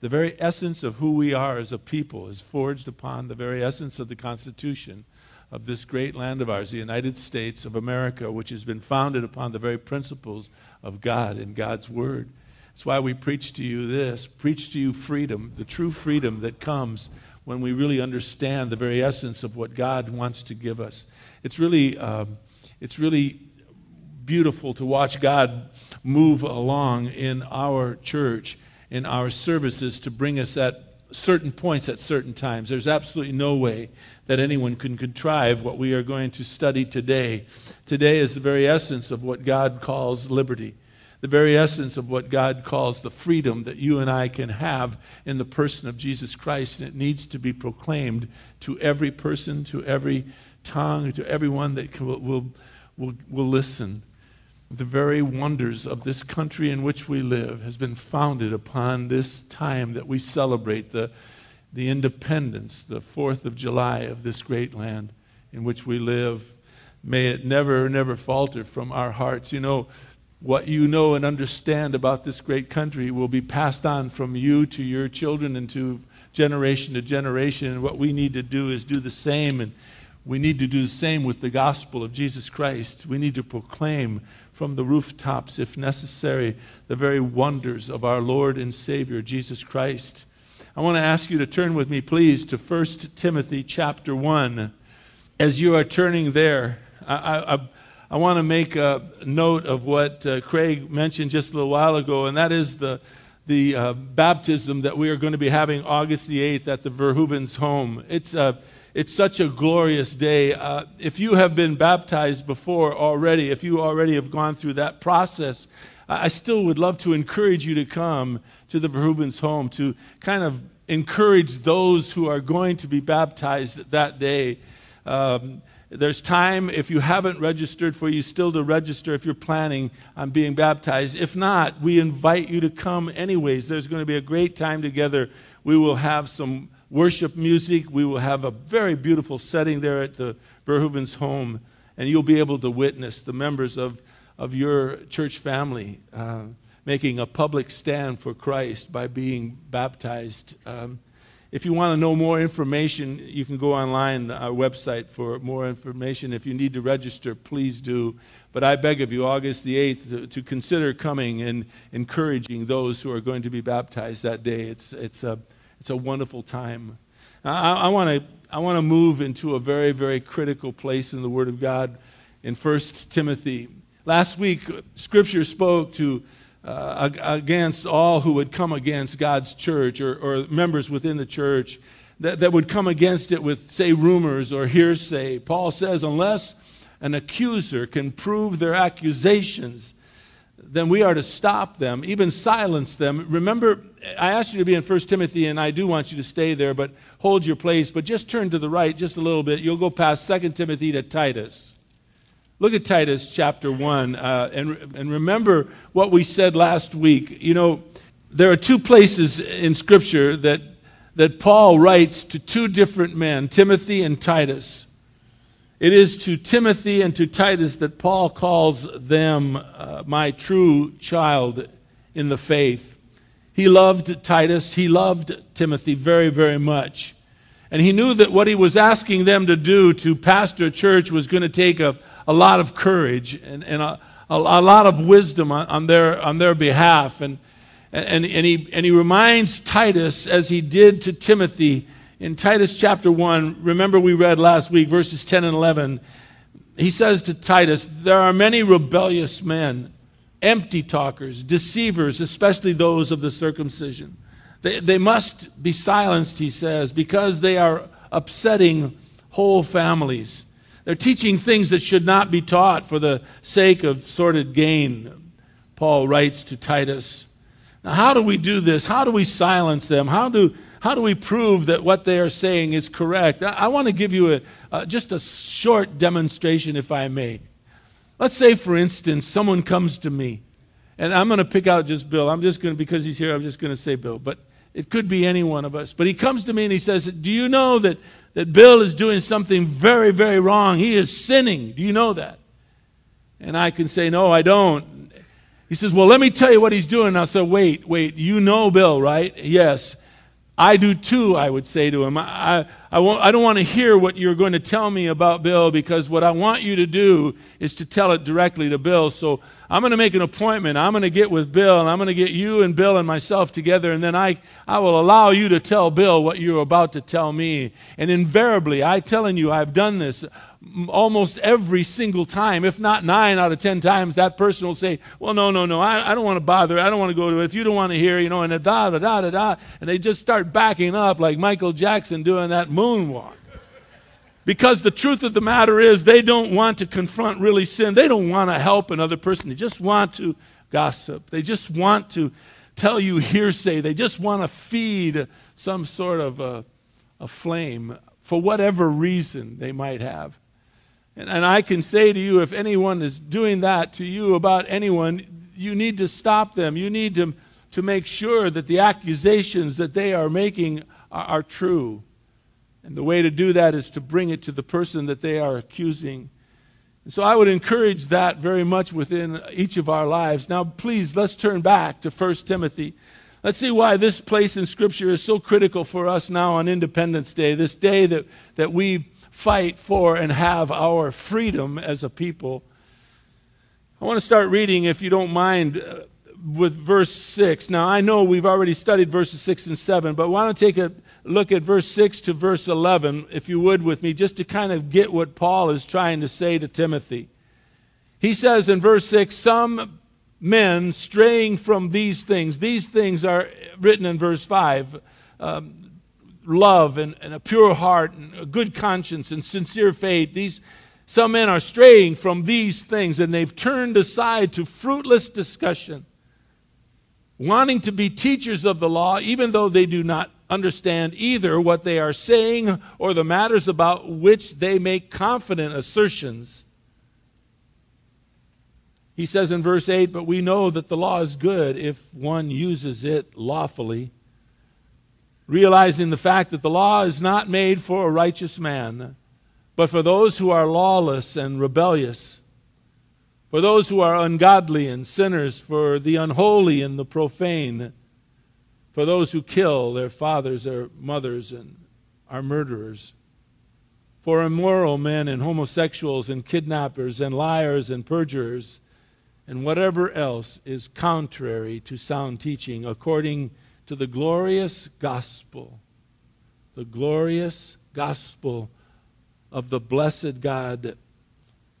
The very essence of who we are as a people is forged upon the very essence of the Constitution of this great land of ours, the United States of America, which has been founded upon the very principles of God and God's Word. That's why we preach to you this preach to you freedom, the true freedom that comes when we really understand the very essence of what God wants to give us. It's really, um, it's really beautiful to watch God move along in our church, in our services, to bring us at certain points at certain times. There's absolutely no way that anyone can contrive what we are going to study today. Today is the very essence of what God calls liberty, the very essence of what God calls the freedom that you and I can have in the person of Jesus Christ. And it needs to be proclaimed to every person, to every tongue, to everyone that can, will, will, will listen the very wonders of this country in which we live has been founded upon this time that we celebrate the, the independence, the 4th of July of this great land in which we live. May it never, never falter from our hearts. You know, what you know and understand about this great country will be passed on from you to your children and to generation to generation. And what we need to do is do the same. And we need to do the same with the gospel of Jesus Christ. We need to proclaim from the rooftops, if necessary, the very wonders of our Lord and Savior, Jesus Christ. I want to ask you to turn with me, please, to 1 Timothy chapter 1. As you are turning there, I, I, I want to make a note of what uh, Craig mentioned just a little while ago, and that is the, the uh, baptism that we are going to be having August the 8th at the Verhoevens home. It's a uh, it's such a glorious day. Uh, if you have been baptized before already, if you already have gone through that process, I still would love to encourage you to come to the Verhoevens home to kind of encourage those who are going to be baptized that day. Um, there's time, if you haven't registered, for you still to register if you're planning on being baptized. If not, we invite you to come anyways. There's going to be a great time together. We will have some worship music. We will have a very beautiful setting there at the Verhoevens home, and you'll be able to witness the members of, of your church family uh, making a public stand for Christ by being baptized. Um, if you want to know more information, you can go online, our website, for more information. If you need to register, please do. But I beg of you, August the 8th, to, to consider coming and encouraging those who are going to be baptized that day. It's, it's a it's a wonderful time. I, I want to I want to move into a very very critical place in the Word of God in 1 Timothy. Last week, Scripture spoke to uh, against all who would come against God's church or, or members within the church that, that would come against it with, say, rumors or hearsay. Paul says, unless an accuser can prove their accusations, then we are to stop them, even silence them. Remember, I asked you to be in 1 Timothy, and I do want you to stay there, but hold your place. But just turn to the right just a little bit. You'll go past 2 Timothy to Titus. Look at Titus chapter 1, uh, and, and remember what we said last week. You know, there are two places in Scripture that, that Paul writes to two different men, Timothy and Titus. It is to Timothy and to Titus that Paul calls them uh, my true child in the faith. He loved Titus, he loved Timothy very, very much. And he knew that what he was asking them to do to pastor a church was going to take a, a lot of courage and, and a, a, a lot of wisdom on, on, their, on their behalf. And, and, and, he, and he reminds Titus, as he did to Timothy, in Titus chapter 1, remember we read last week, verses 10 and 11. He says to Titus, There are many rebellious men, empty talkers, deceivers, especially those of the circumcision. They, they must be silenced, he says, because they are upsetting whole families. They're teaching things that should not be taught for the sake of sordid gain, Paul writes to Titus. Now, how do we do this? How do we silence them? How do how do we prove that what they are saying is correct? I, I want to give you a, uh, just a short demonstration, if I may. Let's say, for instance, someone comes to me, and I'm going to pick out just Bill. I'm just going to, because he's here, I'm just going to say Bill. But it could be any one of us. But he comes to me and he says, Do you know that, that Bill is doing something very, very wrong? He is sinning. Do you know that? And I can say, No, I don't. He says, Well, let me tell you what he's doing. I said, Wait, wait, you know Bill, right? Yes. I do too, I would say to him. I, I, won't, I don't want to hear what you're going to tell me about Bill because what I want you to do is to tell it directly to Bill. So I'm going to make an appointment. I'm going to get with Bill and I'm going to get you and Bill and myself together and then I, I will allow you to tell Bill what you're about to tell me. And invariably, I'm telling you, I've done this almost every single time, if not nine out of ten times, that person will say, Well, no, no, no, I, I don't want to bother. I don't want to go to it. If you don't want to hear, you know, and da da da da da. And they just start backing up like Michael Jackson doing that moonwalk. Because the truth of the matter is, they don't want to confront really sin. They don't want to help another person. They just want to gossip. They just want to tell you hearsay. They just want to feed some sort of a, a flame for whatever reason they might have. And, I can say to you, if anyone is doing that to you about anyone, you need to stop them. You need to, to make sure that the accusations that they are making are, are true. And the way to do that is to bring it to the person that they are accusing. And so I would encourage that very much within each of our lives. Now, please, let's turn back to 1 Timothy. Let's see why this place in Scripture is so critical for us now on Independence Day, this day that, that we fight for and have our freedom as a people. I want to start reading, if you don't mind, uh, with verse 6. Now, I know we've already studied verses 6 and 7, but want to take a look at verse 6 to verse 11, if you would, with me, just to kind of get what Paul is trying to say to Timothy. He says in verse 6 Some men straying from these things, these things are written in verse 5. Um, love and, and a pure heart and a good conscience and sincere faith. These, some men are straying from these things and they've turned aside to fruitless discussion, wanting to be teachers of the law, even though they do not understand either what they are saying or the matters about which they make confident assertions. He says in verse 8, But we know that the law is good if one uses it lawfully realizing the fact that the law is not made for a righteous man, but for those who are lawless and rebellious, for those who are ungodly and sinners, for the unholy and the profane, for those who kill their fathers, their mothers, and are murderers, for immoral men and homosexuals and kidnappers and liars and perjurers, and whatever else is contrary to sound teaching, according to the glorious gospel, the glorious gospel of the blessed God,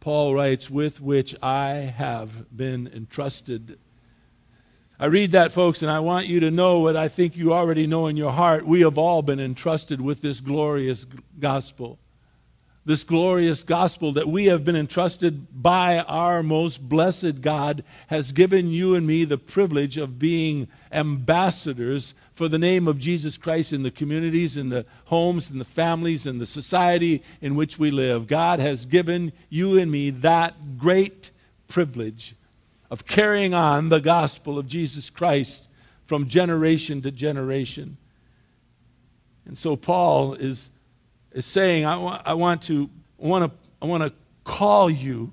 Paul writes, with which I have been entrusted. I read that, folks, and I want you to know what I think you already know in your heart. We have all been entrusted with this glorious gospel this glorious gospel that we have been entrusted by our most blessed God has given you and me the privilege of being ambassadors for the name of Jesus Christ in the communities, in the homes, in the families, in the society in which we live. God has given you and me that great privilege of carrying on the gospel of Jesus Christ from generation to generation. And so Paul is is saying, I, wa- I want to, I want to, I want to call you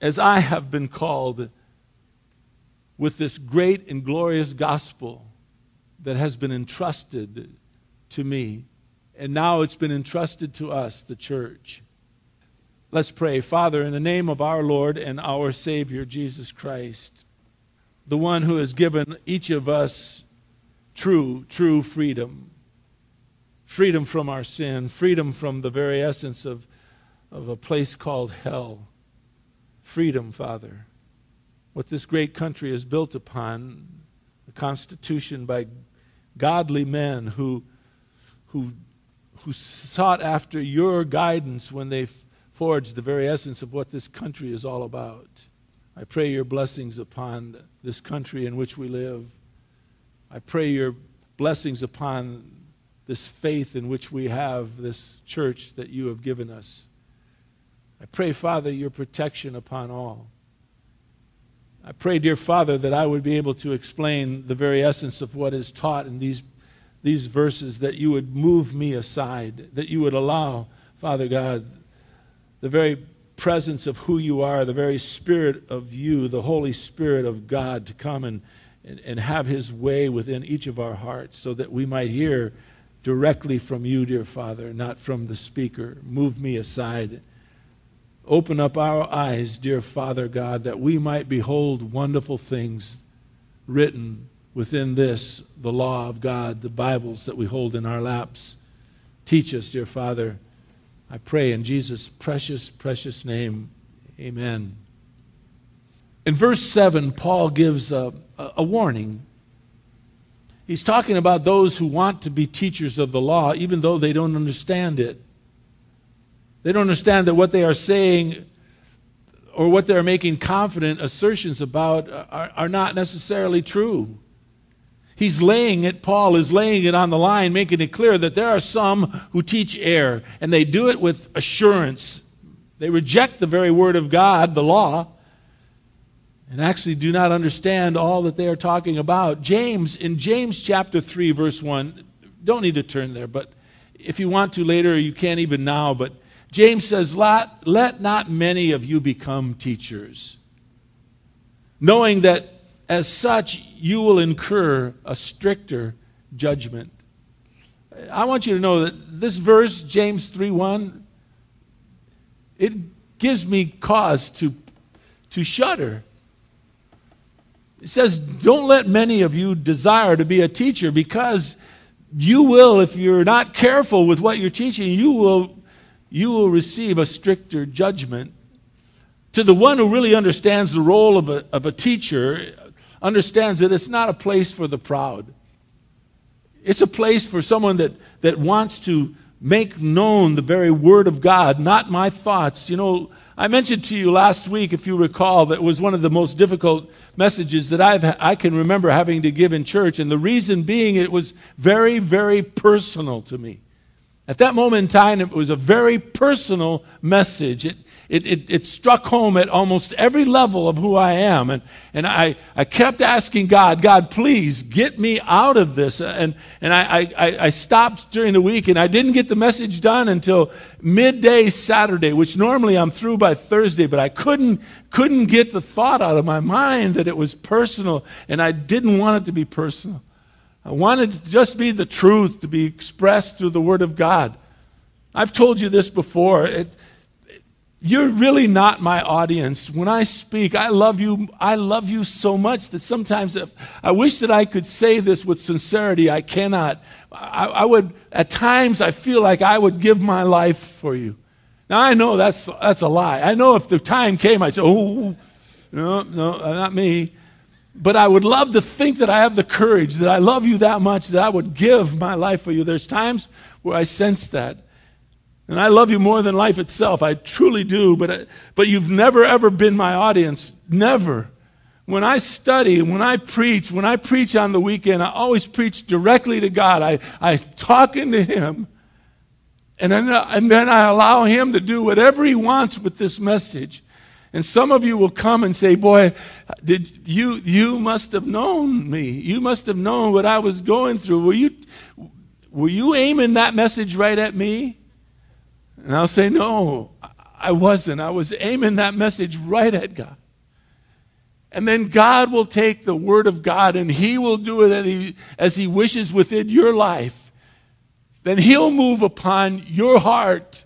as I have been called with this great and glorious gospel that has been entrusted to me. And now it's been entrusted to us, the church. Let's pray. Father, in the name of our Lord and our Savior, Jesus Christ, the one who has given each of us true, true freedom freedom from our sin, freedom from the very essence of, of a place called hell. Freedom, Father. What this great country is built upon, a constitution by godly men who, who, who sought after your guidance when they forged the very essence of what this country is all about. I pray your blessings upon this country in which we live. I pray your blessings upon this faith in which we have, this church that you have given us. I pray, Father, your protection upon all. I pray, dear Father, that I would be able to explain the very essence of what is taught in these, these verses, that you would move me aside, that you would allow, Father God, the very presence of who you are, the very Spirit of you, the Holy Spirit of God, to come and, and, and have His way within each of our hearts so that we might hear directly from you, dear Father, not from the speaker. Move me aside. Open up our eyes, dear Father God, that we might behold wonderful things written within this, the law of God, the Bibles that we hold in our laps. Teach us, dear Father. I pray in Jesus' precious, precious name. Amen. In verse 7, Paul gives a, a, warning He's talking about those who want to be teachers of the law, even though they don't understand it. They don't understand that what they are saying or what they're making confident assertions about are, are not necessarily true. He's laying it, Paul is laying it on the line, making it clear that there are some who teach error, and they do it with assurance. They reject the very word of God, the law, and actually do not understand all that they are talking about. James, in James chapter 3, verse 1, don't need to turn there, but if you want to later, you can't even now, but James says, Let, not many of you become teachers, knowing that as such you will incur a stricter judgment. I want you to know that this verse, James 3 1, it gives me cause to, to shudder it says, Don't let many of you desire to be a teacher because you will, if you're not careful with what you're teaching, you will, you will receive a stricter judgment. To the one who really understands the role of a, of a teacher, understands that it's not a place for the proud. It's a place for someone that, that wants to make known the very word of God, not my thoughts. You know, I mentioned to you last week, if you recall, that was one of the most difficult messages that I've, I can remember having to give in church. And the reason being, it was very, very personal to me. At that moment in time, it was a very personal message. It, it, it, it, struck home at almost every level of who I am. And, and I, I kept asking God, God, please get me out of this. And, and I, I, I stopped during the week and I didn't get the message done until midday Saturday, which normally I'm through by Thursday, but I couldn't, couldn't get the thought out of my mind that it was personal and I didn't want it to be personal. I wanted to just be the truth to be expressed through the Word of God. I've told you this before. It, you're really not my audience. When I speak, I love you. I love you so much that sometimes I wish that I could say this with sincerity. I cannot. I, I, would, at times, I feel like I would give my life for you. Now, I know that's, that's a lie. I know if the time came, I'd say, oh, no, no, not me. But I would love to think that I have the courage, that I love you that much, that I would give my life for you. There's times where I sense that. And I love you more than life itself. I truly do. But, but you've never, ever been my audience. Never. When I study, when I preach, when I preach on the weekend, I always preach directly to God. I, I talk into Him. And then, and then I allow Him to do whatever He wants with this message. And some of you will come and say, Boy, did you, you must have known me. You must have known what I was going through. Were you, were you aiming that message right at me? And I'll say, No, I wasn't. I was aiming that message right at God. And then God will take the Word of God and He will do it as He wishes within your life. Then He'll move upon your heart.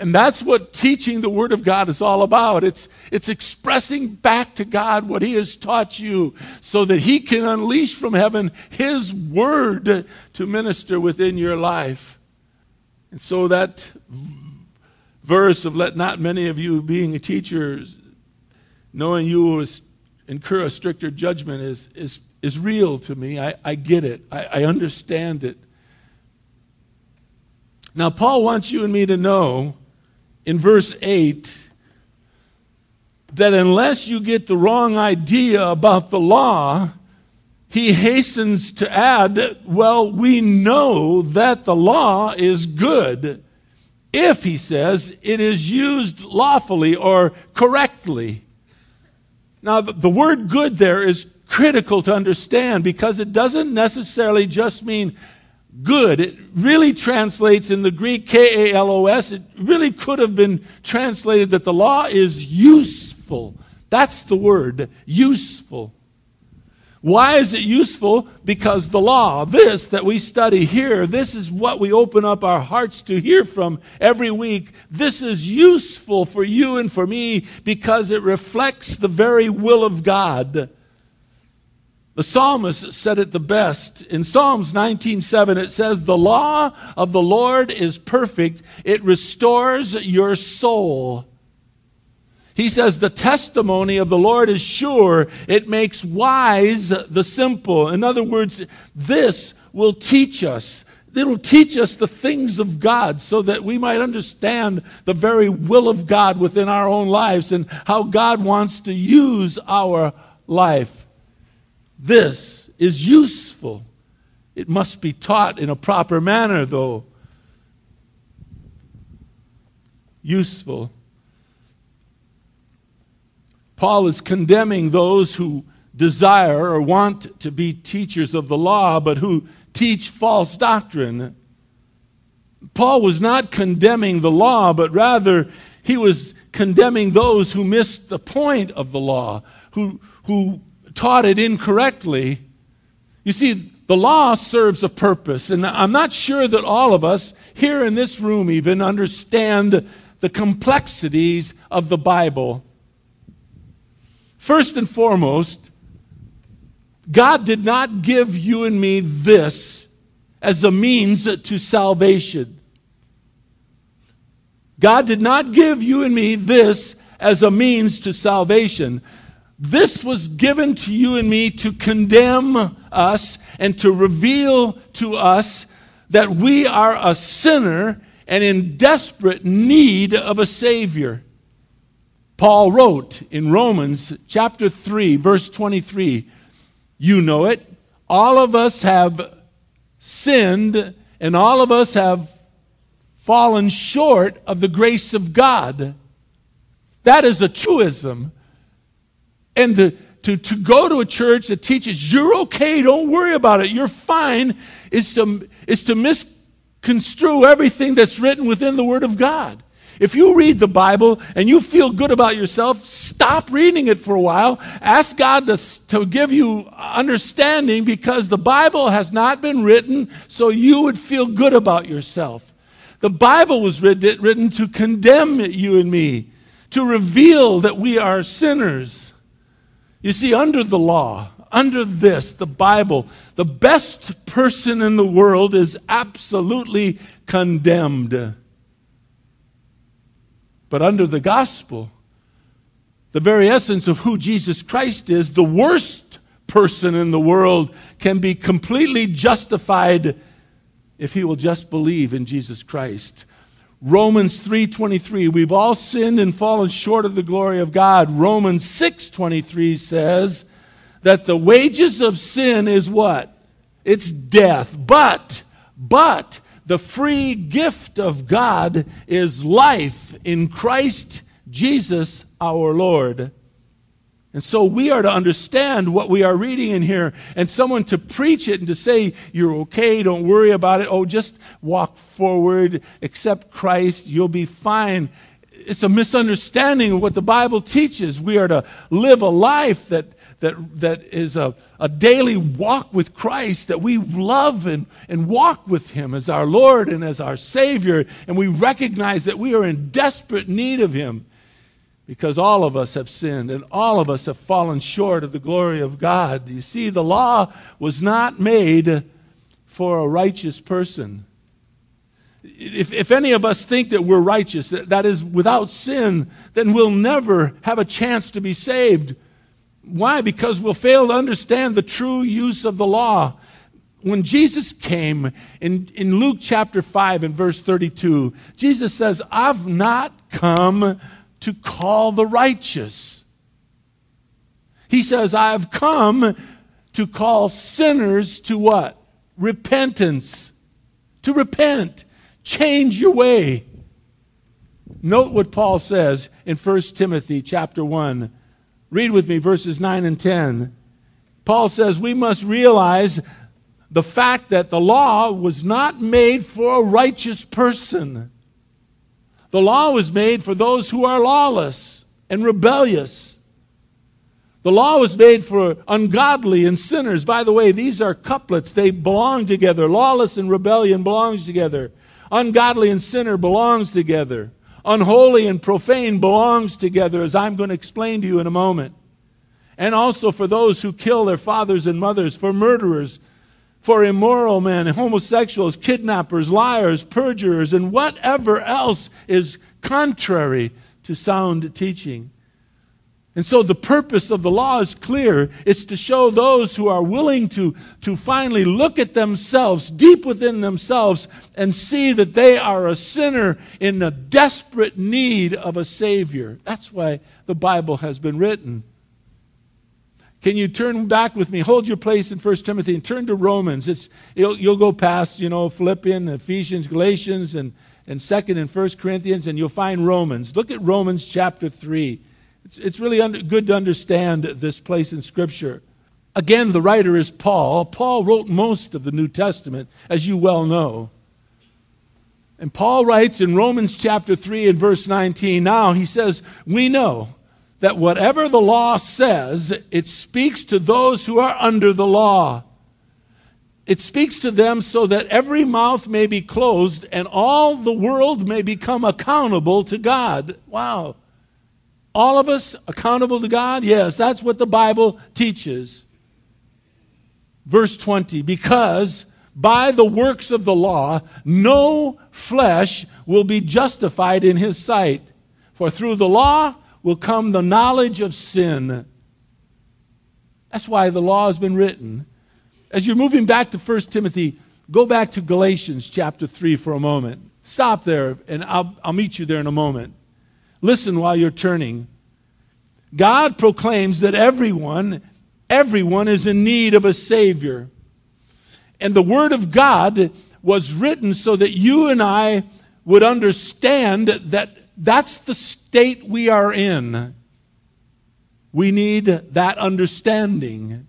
And that's what teaching the Word of God is all about. It's, it's expressing back to God what He has taught you so that He can unleash from heaven His Word to minister within your life. And so that verse of let not many of you being teachers, knowing you will incur a stricter judgment is, is, is real to me. I, I get it. I, I understand it. Now, Paul wants you and me to know in verse 8 that unless you get the wrong idea about the law, he hastens to add, well, we know that the law is good if, he says, it is used lawfully or correctly. Now, the word good there is critical to understand because it doesn't necessarily just mean good. It really translates in the Greek K A L O S. It really could have been translated that the law is useful. That's the word, useful. Why is it useful? Because the law, this that we study here, this is what we open up our hearts to hear from every week. This is useful for you and for me because it reflects the very will of God. The psalmist said it the best. In Psalms 19:7 it says, "The law of the Lord is perfect; it restores your soul." He says, The testimony of the Lord is sure. It makes wise the simple. In other words, this will teach us. It'll teach us the things of God so that we might understand the very will of God within our own lives and how God wants to use our life. This is useful. It must be taught in a proper manner, though. Useful. Paul is condemning those who desire or want to be teachers of the law, but who teach false doctrine. Paul was not condemning the law, but rather he was condemning those who missed the point of the law, who, who taught it incorrectly. You see, the law serves a purpose, and I'm not sure that all of us here in this room even understand the complexities of the Bible. First and foremost, God did not give you and me this as a means to salvation. God did not give you and me this as a means to salvation. This was given to you and me to condemn us and to reveal to us that we are a sinner and in desperate need of a Savior. Paul wrote in Romans chapter 3, verse 23, you know it. All of us have sinned and all of us have fallen short of the grace of God. That is a truism. And the, to, to go to a church that teaches you're okay, don't worry about it, you're fine, is to, is to misconstrue everything that's written within the Word of God. If you read the Bible and you feel good about yourself, stop reading it for a while. Ask God to, to give you understanding because the Bible has not been written so you would feel good about yourself. The Bible was written, written to condemn you and me, to reveal that we are sinners. You see, under the law, under this, the Bible, the best person in the world is absolutely condemned. But under the gospel, the very essence of who Jesus Christ is, the worst person in the world can be completely justified if he will just believe in Jesus Christ. Romans 3:23 We've all sinned and fallen short of the glory of God. Romans 6:23 says that the wages of sin is what? It's death. But but the free gift of God is life in Christ Jesus our Lord. And so we are to understand what we are reading in here, and someone to preach it and to say, You're okay, don't worry about it. Oh, just walk forward, accept Christ, you'll be fine. It's a misunderstanding of what the Bible teaches. We are to live a life that that, that is a, a daily walk with Christ, that we love and, and walk with Him as our Lord and as our Savior, and we recognize that we are in desperate need of Him because all of us have sinned and all of us have fallen short of the glory of God. You see, the law was not made for a righteous person. If, if any of us think that we're righteous, that, that is without sin, then we'll never have a chance to be saved. Why? Because we'll fail to understand the true use of the law. When Jesus came in, in Luke chapter 5 and verse 32, Jesus says, I've not come to call the righteous. He says, I've come to call sinners to what? Repentance. To repent. Change your way. Note what Paul says in 1 Timothy chapter 1 Read with me verses 9 and 10. Paul says, We must realize the fact that the law was not made for a righteous person. The law was made for those who are lawless and rebellious. The law was made for ungodly and sinners. By the way, these are couplets. They belong together. Lawless and rebellion belongs together. Ungodly and sinner belongs together. Unholy and profane belongs together, as I'm going to explain to you in a moment. And also for those who kill their fathers and mothers, for murderers, for immoral men, homosexuals, kidnappers, liars, perjurers, and whatever else is contrary to sound teaching. And so the purpose of the law is clear. It's to show those who are willing to, to finally look at themselves, deep within themselves, and see that they are a sinner in a desperate need of a Savior. That's why the Bible has been written. Can you turn back with me? Hold your place in 1 Timothy and turn to Romans. It's, you'll, you'll go past, you know, Philippians, Ephesians, Galatians, and, and 2nd and 1 Corinthians, and you'll find Romans. Look at Romans chapter 3. It's, it's really under, good to understand this place in Scripture. Again, the writer is Paul. Paul wrote most of the New Testament, as you well know. And Paul writes in Romans chapter 3 and verse 19, now he says, We know that whatever the law says, it speaks to those who are under the law. It speaks to them so that every mouth may be closed and all the world may become accountable to God. Wow. All of us accountable to God? Yes, that's what the Bible teaches. Verse 20 Because by the works of the law, no flesh will be justified in his sight. For through the law, will come the knowledge of sin. That's why the law has been written. As you're moving back to 1 Timothy, go back to Galatians chapter 3 for a moment. Stop there, and I'll, I'll meet you there in a moment. Listen while you're turning. God proclaims that everyone, everyone is in need of a Savior. And the Word of God was written so that you and I would understand that that's the state we are in. We need that understanding.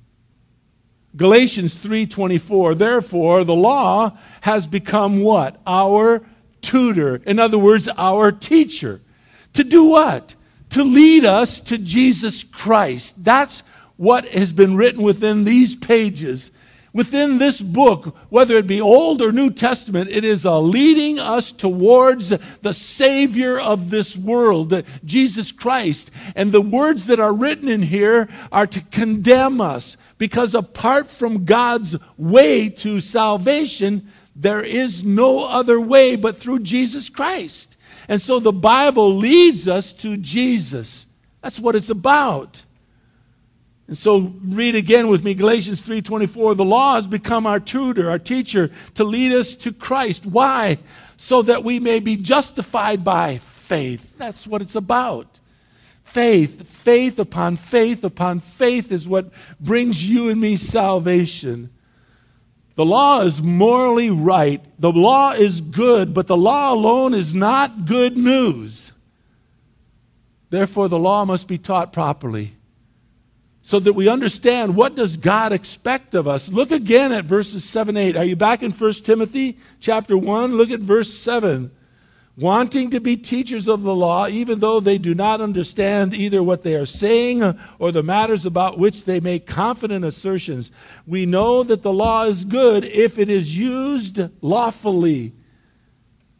Galatians 3:24 Therefore the law has become what? Our tutor. In other words, our teacher. To do what? To lead us to Jesus Christ. That's what has been written within these pages Within this book, whether it be Old or New Testament, it is a leading us towards the Savior of this world, Jesus Christ. And the words that are written in here are to condemn us because apart from God's way to salvation, there is no other way but through Jesus Christ. And so the Bible leads us to Jesus. That's what it's about. And so read again with me Galatians 3:24 the law has become our tutor our teacher to lead us to Christ. Why? So that we may be justified by faith. That's what it's about. Faith faith upon faith upon faith is what brings you and me salvation the law is morally right the law is good but the law alone is not good news therefore the law must be taught properly so that we understand what does God expect of us. Look again at verses 7 8. Are you back in 1 Timothy chapter 1? Look at verse 7. Wanting to be teachers of the law, even though they do not understand either what they are saying or the matters about which they make confident assertions, we know that the law is good if it is used lawfully.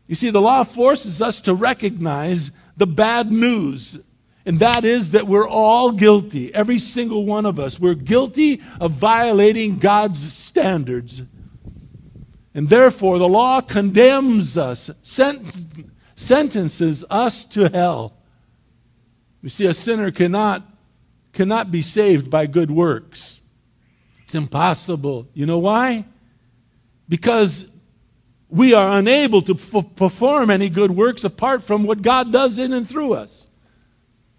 You see, the law forces us to recognize the bad news and that is that we're all guilty, every single one of us. We're guilty of violating God's standards. And therefore, the law condemns us, sent- sentences us to hell. You see, a sinner cannot, cannot be saved by good works. It's impossible. You know why? Because we are unable to f- perform any good works apart from what God does in and through us.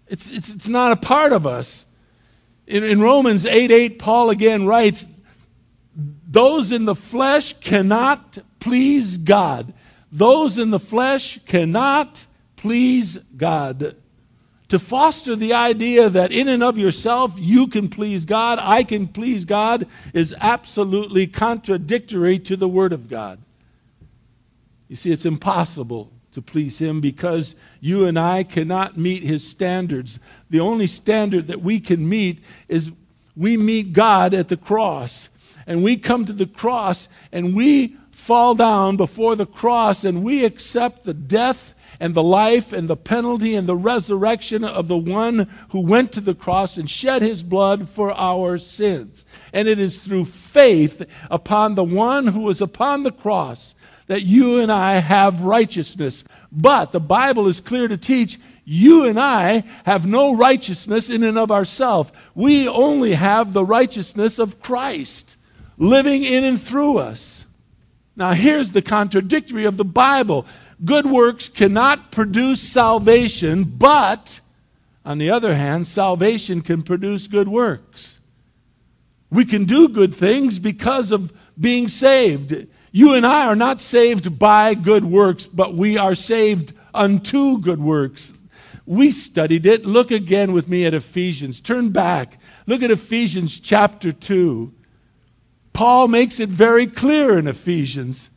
It's, it's, it's not a part of us. In, in Romans 8 8, Paul again writes, Those in the flesh cannot please God. Those in the flesh cannot please God. to foster the idea that in and of yourself you can please God, I can please God, is absolutely contradictory to the Word of God. You see, it's impossible to please Him because you and I cannot meet His standards. The only standard that we can meet is we meet God at the cross. And we come to the cross and we fall down before the cross and we accept the death and the life and the penalty and the resurrection of the one who went to the cross and shed his blood for our sins. And it is through faith upon the one who was upon the cross that you and I have righteousness. But the Bible is clear to teach you and I have no righteousness in and of ourselves. We only have the righteousness of Christ living in and through us. Now, here's the contradictory of the Bible good works cannot produce salvation, but on the other hand, salvation can produce good works. We can do good things because of being saved. You and I are not saved by good works, but we are saved unto good works. We studied it. Look again with me at Ephesians. Turn back. Look at Ephesians chapter 2. Paul makes it very clear in Ephesians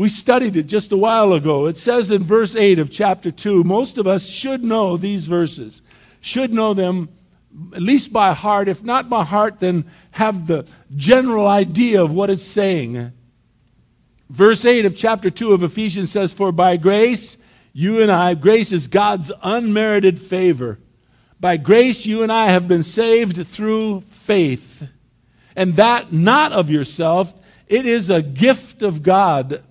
we studied it just a while ago. It says in verse 8 of chapter 2, most of us should know these verses, should know them at least by heart. If not by heart, then have the general idea of what it's saying. Verse 8 of chapter 2 of Ephesians says, For by grace, you and I, grace is God's unmerited favor. By grace, you and I have been saved through faith. And that not of yourself, it is a gift of God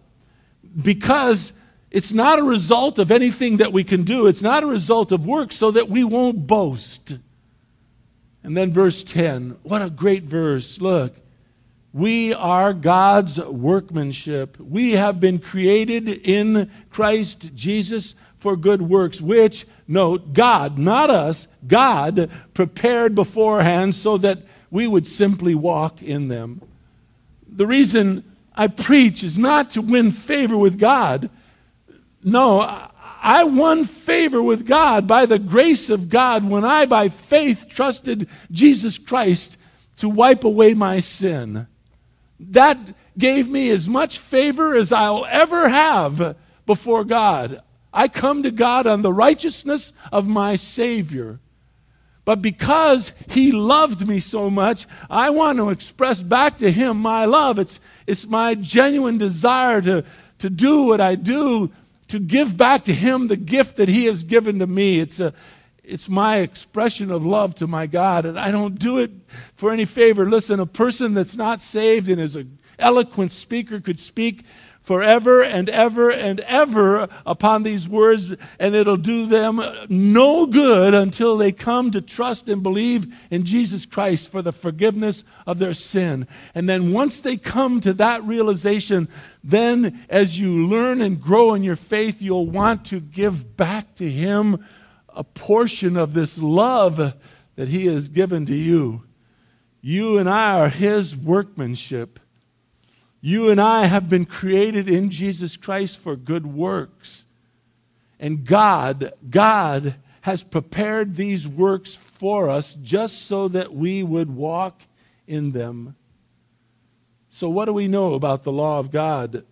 because it's not a result of anything that we can do, it's not a result of work, so that we won't boast. And then verse 10, what a great verse. Look, we are God's workmanship. We have been created in Christ Jesus for good works, which, note, God, not us, God prepared beforehand so that we would simply walk in them. The reason I preach is not to win favor with God. No, I won favor with God by the grace of God when I, by faith, trusted Jesus Christ to wipe away my sin. That gave me as much favor as I'll ever have before God. I come to God on the righteousness of my Savior. But because he loved me so much, I want to express back to him my love. It's, it's my genuine desire to, to do what I do, to give back to him the gift that he has given to me. It's, a, it's my expression of love to my God. And I don't do it for any favor. Listen, a person that's not saved and is an eloquent speaker could speak forever and ever and ever upon these words, and it'll do them no good until they come to trust and believe in Jesus Christ for the forgiveness of their sin. And then once they come to that realization, then as you learn and grow in your faith, you'll want to give back to Him a portion of this love that He has given to you. You and I are His workmanship you and I have been created in Jesus Christ for good works. And God, God has prepared these works for us just so that we would walk in them. So, what do we know about the law of God?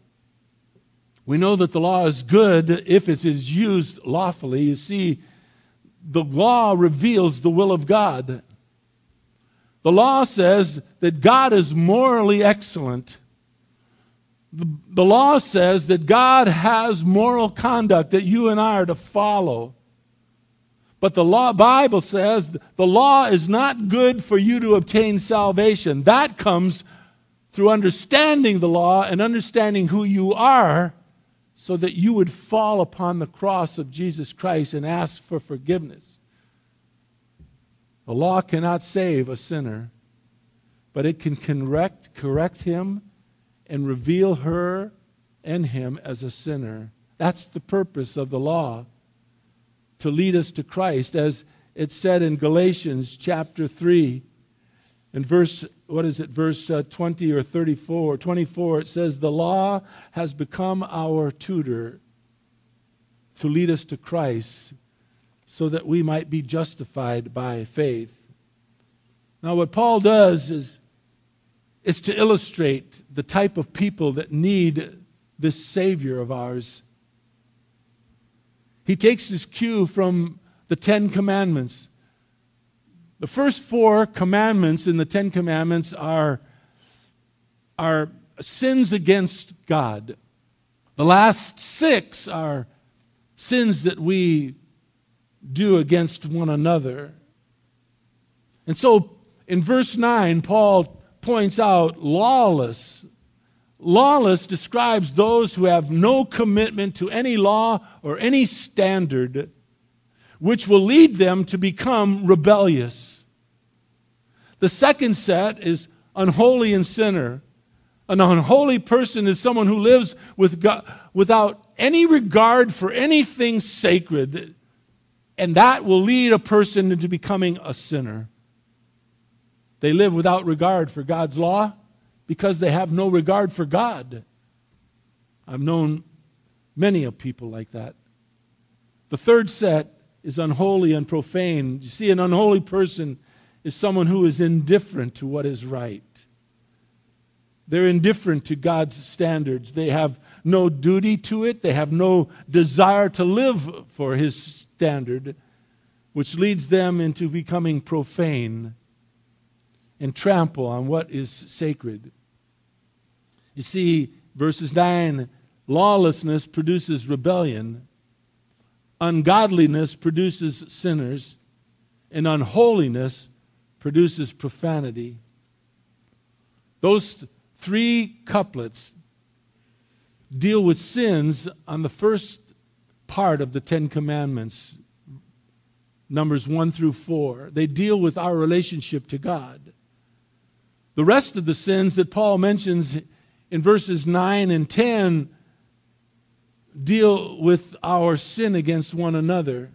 We know that the law is good if it is used lawfully. You see, the law reveals the will of God. The law says that God is morally excellent the, law says that God has moral conduct that you and I are to follow. But the law, Bible says the law is not good for you to obtain salvation. That comes through understanding the law and understanding who you are so that you would fall upon the cross of Jesus Christ and ask for forgiveness. The law cannot save a sinner, but it can correct, correct him and reveal her and him as a sinner. That's the purpose of the law, to lead us to Christ, as it said in Galatians chapter 3. In verse, what is it, verse uh, 20 or 34, 24, it says, The law has become our tutor to lead us to Christ. so that we might be justified by faith. Now, what Paul does is, is to illustrate the type of people that need this Savior of ours. He takes his cue from the Ten Commandments. The first four commandments in the Ten Commandments are, are sins against God. The last six are sins that we do against one another. And so in verse 9, Paul points out lawless. Lawless describes those who have no commitment to any law or any standard, which will lead them to become rebellious. The second set is unholy and sinner. An unholy person is someone who lives with God, without any regard for anything sacred, and that will lead a person into becoming a sinner. They live without regard for God's law because they have no regard for God. I've known many of people like that. The third set is unholy and profane. You see, an unholy person is someone who is indifferent to what is right. They're indifferent to God's standards. They have no duty to it. They have no desire to live for His standard, which leads them into becoming profane and trample on what is sacred. You see, verses 9 lawlessness produces rebellion, ungodliness produces sinners, and unholiness produces profanity. Those three couplets deal with sins on the first part of the Ten Commandments, Numbers 1 through 4. They deal with our relationship to God. The rest of the sins that Paul mentions in verses 9 and 10 deal with our sin against one another.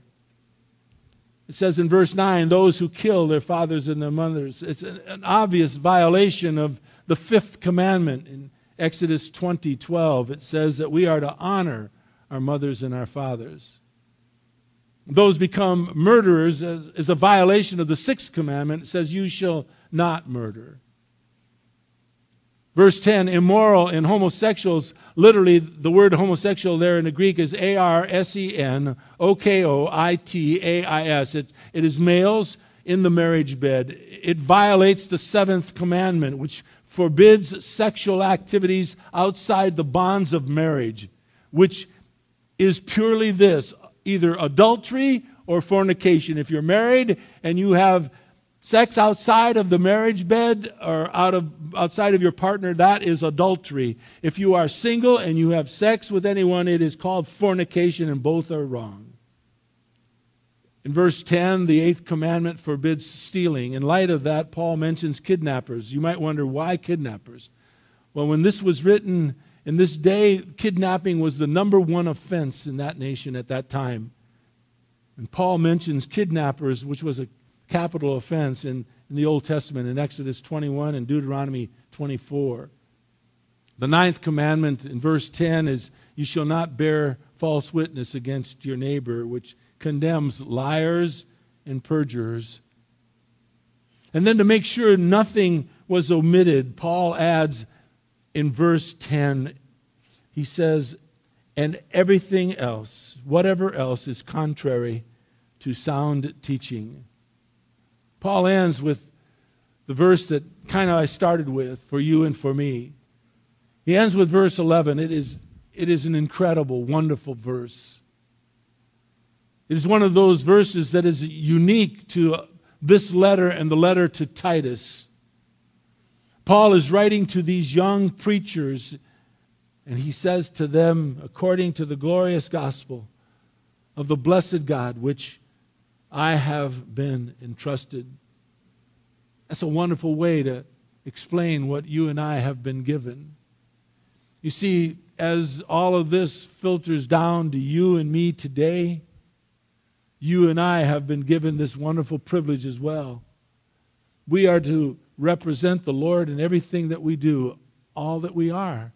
It says in verse 9, those who kill their fathers and their mothers. It's an, obvious violation of the fifth commandment in Exodus 20 12. It says that we are to honor our mothers and our fathers. Those become murderers as a violation of the sixth commandment. It says, You shall not murder. Verse 10 immoral and homosexuals, literally, the word homosexual there in the Greek is A R S E N O K O I T A I S. It is males in the marriage bed. It violates the seventh commandment, which forbids sexual activities outside the bonds of marriage, which is purely this either adultery or fornication. If you're married and you have Sex outside of the marriage bed or out of, outside of your partner, that is adultery. If you are single and you have sex with anyone, it is called fornication, and both are wrong. In verse 10, the eighth commandment forbids stealing. In light of that, Paul mentions kidnappers. You might wonder why kidnappers? Well, when this was written in this day, kidnapping was the number one offense in that nation at that time. And Paul mentions kidnappers, which was a capital offense in, in the Old Testament in Exodus 21 and Deuteronomy 24. The ninth commandment in verse 10 is You shall not bear false witness against your neighbor, which condemns liars and perjurers. And then to make sure nothing was omitted, Paul adds in verse 10, he says, and everything else, whatever else is contrary to sound teaching. Paul ends with the verse that kind of I started with for you and for me. He ends with verse 11. It is, it is an incredible, wonderful verse. It is one of those verses that is unique to this letter and the letter to Titus. Paul is writing to these young preachers, and he says to them, according to the glorious gospel of the blessed God, which I have been entrusted. That's a wonderful way to explain what you and I have been given. You see, as all of this filters down to you and me today, you and I have been given this wonderful privilege as well. We are to represent the Lord in everything that we do, all that we are.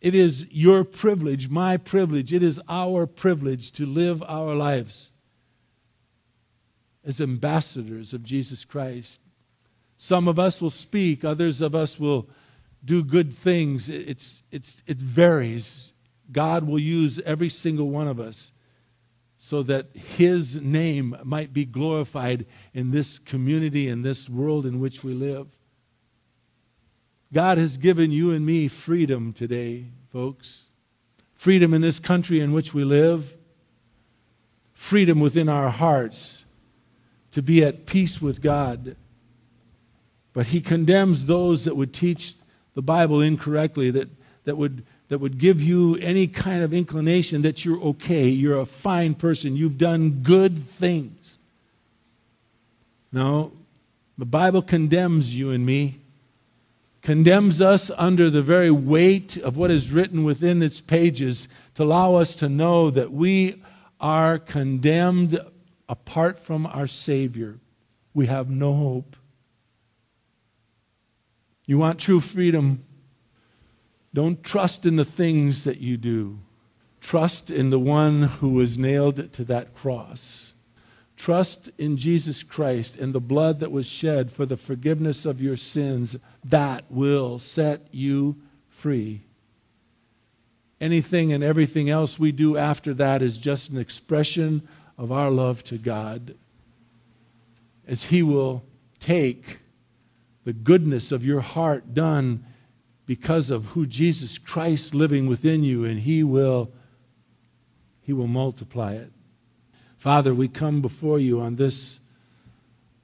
It is your privilege, my privilege, it is our privilege to live our lives as ambassadors of Jesus Christ. Some of us will speak, others of us will do good things. It's, it's, it varies. God will use every single one of us so that His name might be glorified in this community, in this world in which we live. God has given you and me freedom today, folks. Freedom in this country in which we live, freedom within our hearts to be at peace with God. But He condemns those that would teach the Bible incorrectly, that, that, would, that would give you any kind of inclination that you're okay, you're a fine person, you've done good things. No, the Bible condemns you and me, condemns us under the very weight of what is written within its pages to allow us to know that we are condemned apart from our Savior. We have no hope. You want true freedom? Don't trust in the things that you do. Trust in the one who was nailed to that cross. Trust in Jesus Christ and the blood that was shed for the forgiveness of your sins. That will set you free. Anything and everything else we do after that is just an expression of our love to God as He will take the goodness of your heart done because of who Jesus Christ living within you, and He will, He will multiply it. Father, we come before you on this,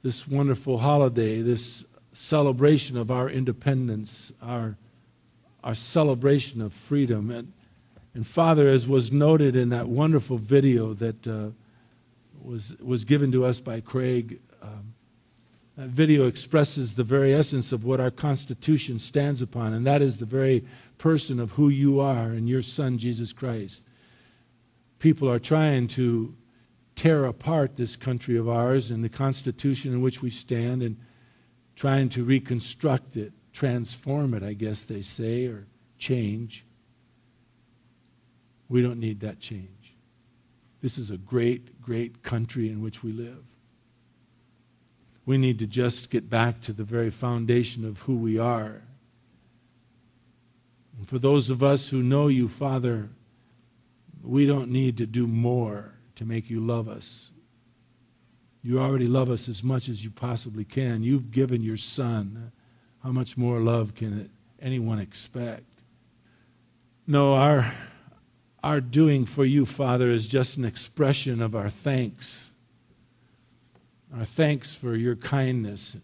this wonderful holiday, this celebration of our independence, our, our celebration of freedom. And, and Father, as was noted in that wonderful video that uh, was, was given to us by Craig, um, that video expresses the very essence of what our Constitution stands upon, and that is the very person of who you are and your Son, Jesus Christ. People are trying to tear apart this country of ours and the Constitution in which we stand and trying to reconstruct it, transform it, I guess they say, or change. We don't need that change. This is a great, great country in which we live we need to just get back to the very foundation of who we are. And for those of us who know you, Father, we don't need to do more to make you love us. You already love us as much as you possibly can. You've given your Son. How much more love can anyone expect? No, our, our doing for you, Father, is just an expression of our thanks our thanks for your kindness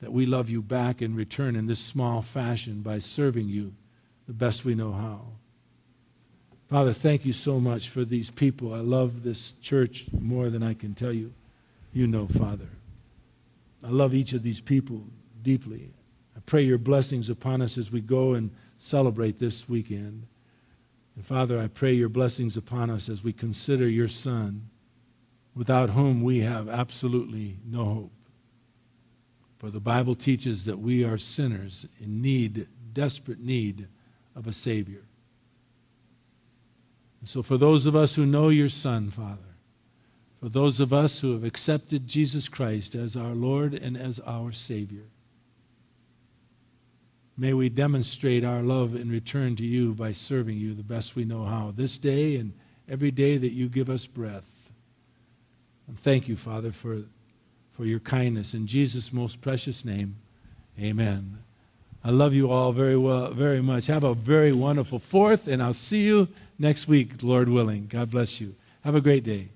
that we love you back in return in this small fashion by serving you the best we know how. Father, thank you so much for these people. I love this church more than I can tell you. You know, Father. I love each of these people deeply. I pray your blessings upon us as we go and celebrate this weekend. And Father, I pray your blessings upon us as we consider your Son without whom we have absolutely no hope. For the Bible teaches that we are sinners in need, desperate need of a Savior. And so, for those of us who know your Son, Father, for those of us who have accepted Jesus Christ as our Lord and as our Savior, may we demonstrate our love in return to you by serving you the best we know how this day and every day that you give us breath. And thank you, Father, for, for your kindness. In Jesus' most precious name, amen. I love you all very well, very much. Have a very wonderful fourth, and I'll see you next week, Lord willing. God bless you. Have a great day.